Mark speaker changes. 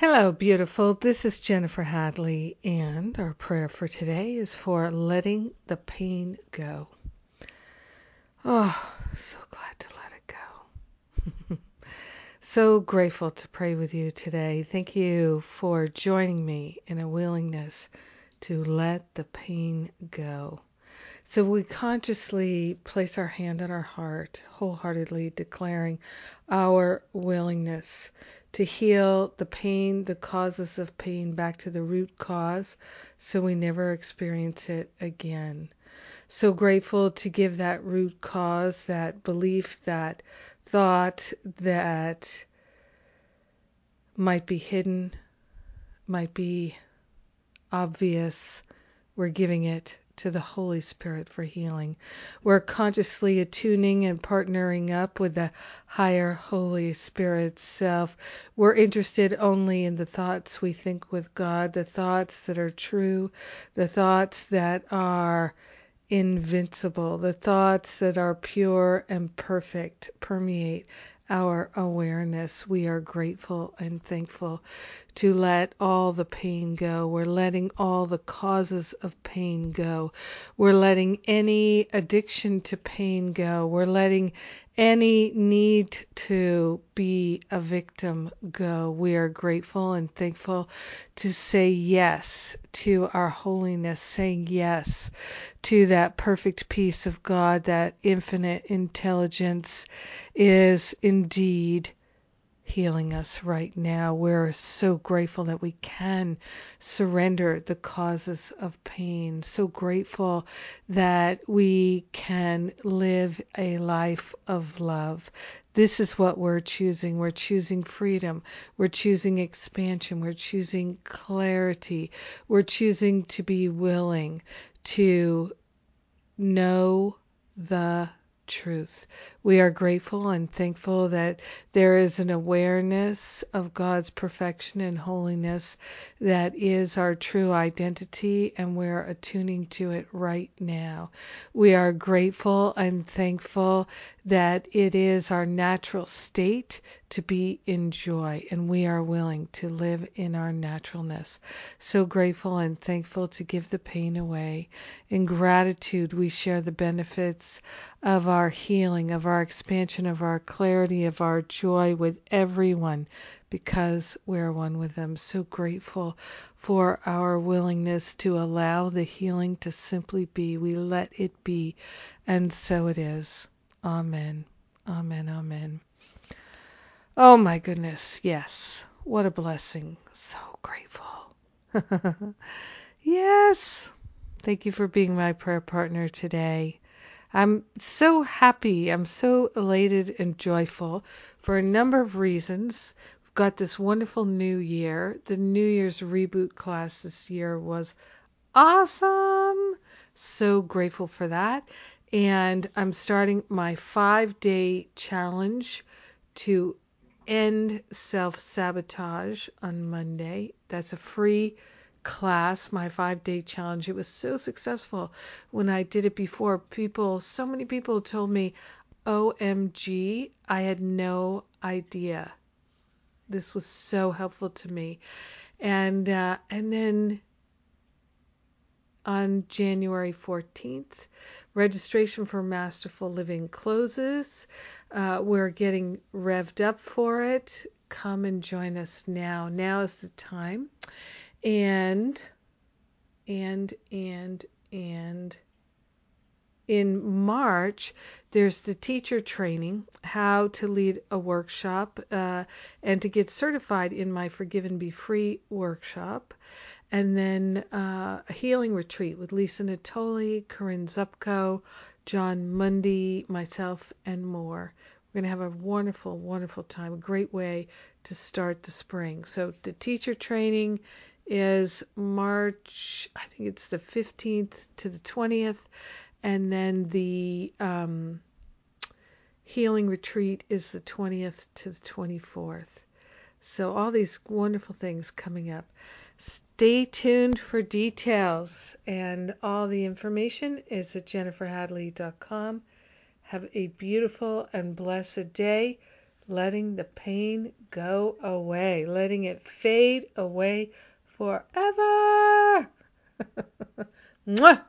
Speaker 1: Hello, beautiful. This is Jennifer Hadley, and our prayer for today is for letting the pain go. Oh, so glad to let it go. so grateful to pray with you today. Thank you for joining me in a willingness to let the pain go. So we consciously place our hand on our heart, wholeheartedly declaring our willingness to heal the pain, the causes of pain back to the root cause so we never experience it again. So grateful to give that root cause, that belief, that thought that might be hidden, might be obvious. We're giving it to the Holy Spirit for healing. We're consciously attuning and partnering up with the higher Holy Spirit self. We're interested only in the thoughts we think with God, the thoughts that are true, the thoughts that are invincible, the thoughts that are pure and perfect permeate our awareness. We are grateful and thankful to let all the pain go. We're letting all the causes of pain go. We're letting any addiction to pain go. We're letting any need to be a victim go. We are grateful and thankful to say yes to our holiness, saying yes to that perfect peace of God, that infinite intelligence is indeed healing us right now. We're so grateful that we can surrender the causes of pain. So grateful that we can live a life of love. This is what we're choosing. We're choosing freedom. We're choosing expansion. We're choosing clarity. We're choosing to be willing to know the truth. We are grateful and thankful that there is an awareness of God's perfection and holiness that is our true identity, and we're attuning to it right now. We are grateful and thankful that it is our natural state to be in joy, and we are willing to live in our naturalness. So grateful and thankful to give the pain away. In gratitude, we share the benefits of our healing, of our expansion, of our clarity, of our joy with everyone because we're one with them. So grateful for our willingness to allow the healing to simply be. We let it be, and so it is. Amen. Amen. Amen. Oh my goodness. Yes. What a blessing. So grateful. yes. Thank you for being my prayer partner today. I'm so happy. I'm so elated and joyful for a number of reasons. We've got this wonderful new year. The New Year's reboot class this year was awesome. So grateful for that and I'm starting my five day challenge to end self sabotage on Monday. That's a free class, my five day challenge. It was so successful when I did it before. People, so many people told me, OMG, I had no idea. This was so helpful to me. And uh, and then on January 14th. Registration for Masterful Living closes. Uh, we're getting revved up for it. Come and join us now. Now is the time. And, and, and, and, in March, there's the teacher training, how to lead a workshop, uh, and to get certified in my Forgive and Be Free workshop and then uh, a healing retreat with Lisa Natoli, Corinne Zupko, Jon Mundy, myself, and more. We're going to have a wonderful, wonderful time, a great way to start the spring. So the teacher training is March, I think it's the 15th to the 20th, and then the um, healing retreat is the 20th to the 24th. So, all these wonderful things coming up. Stay tuned for details, and all the information is at jenniferhadley.com. Have a beautiful and blessed day, letting the pain go away, letting it fade away forever. Mwah!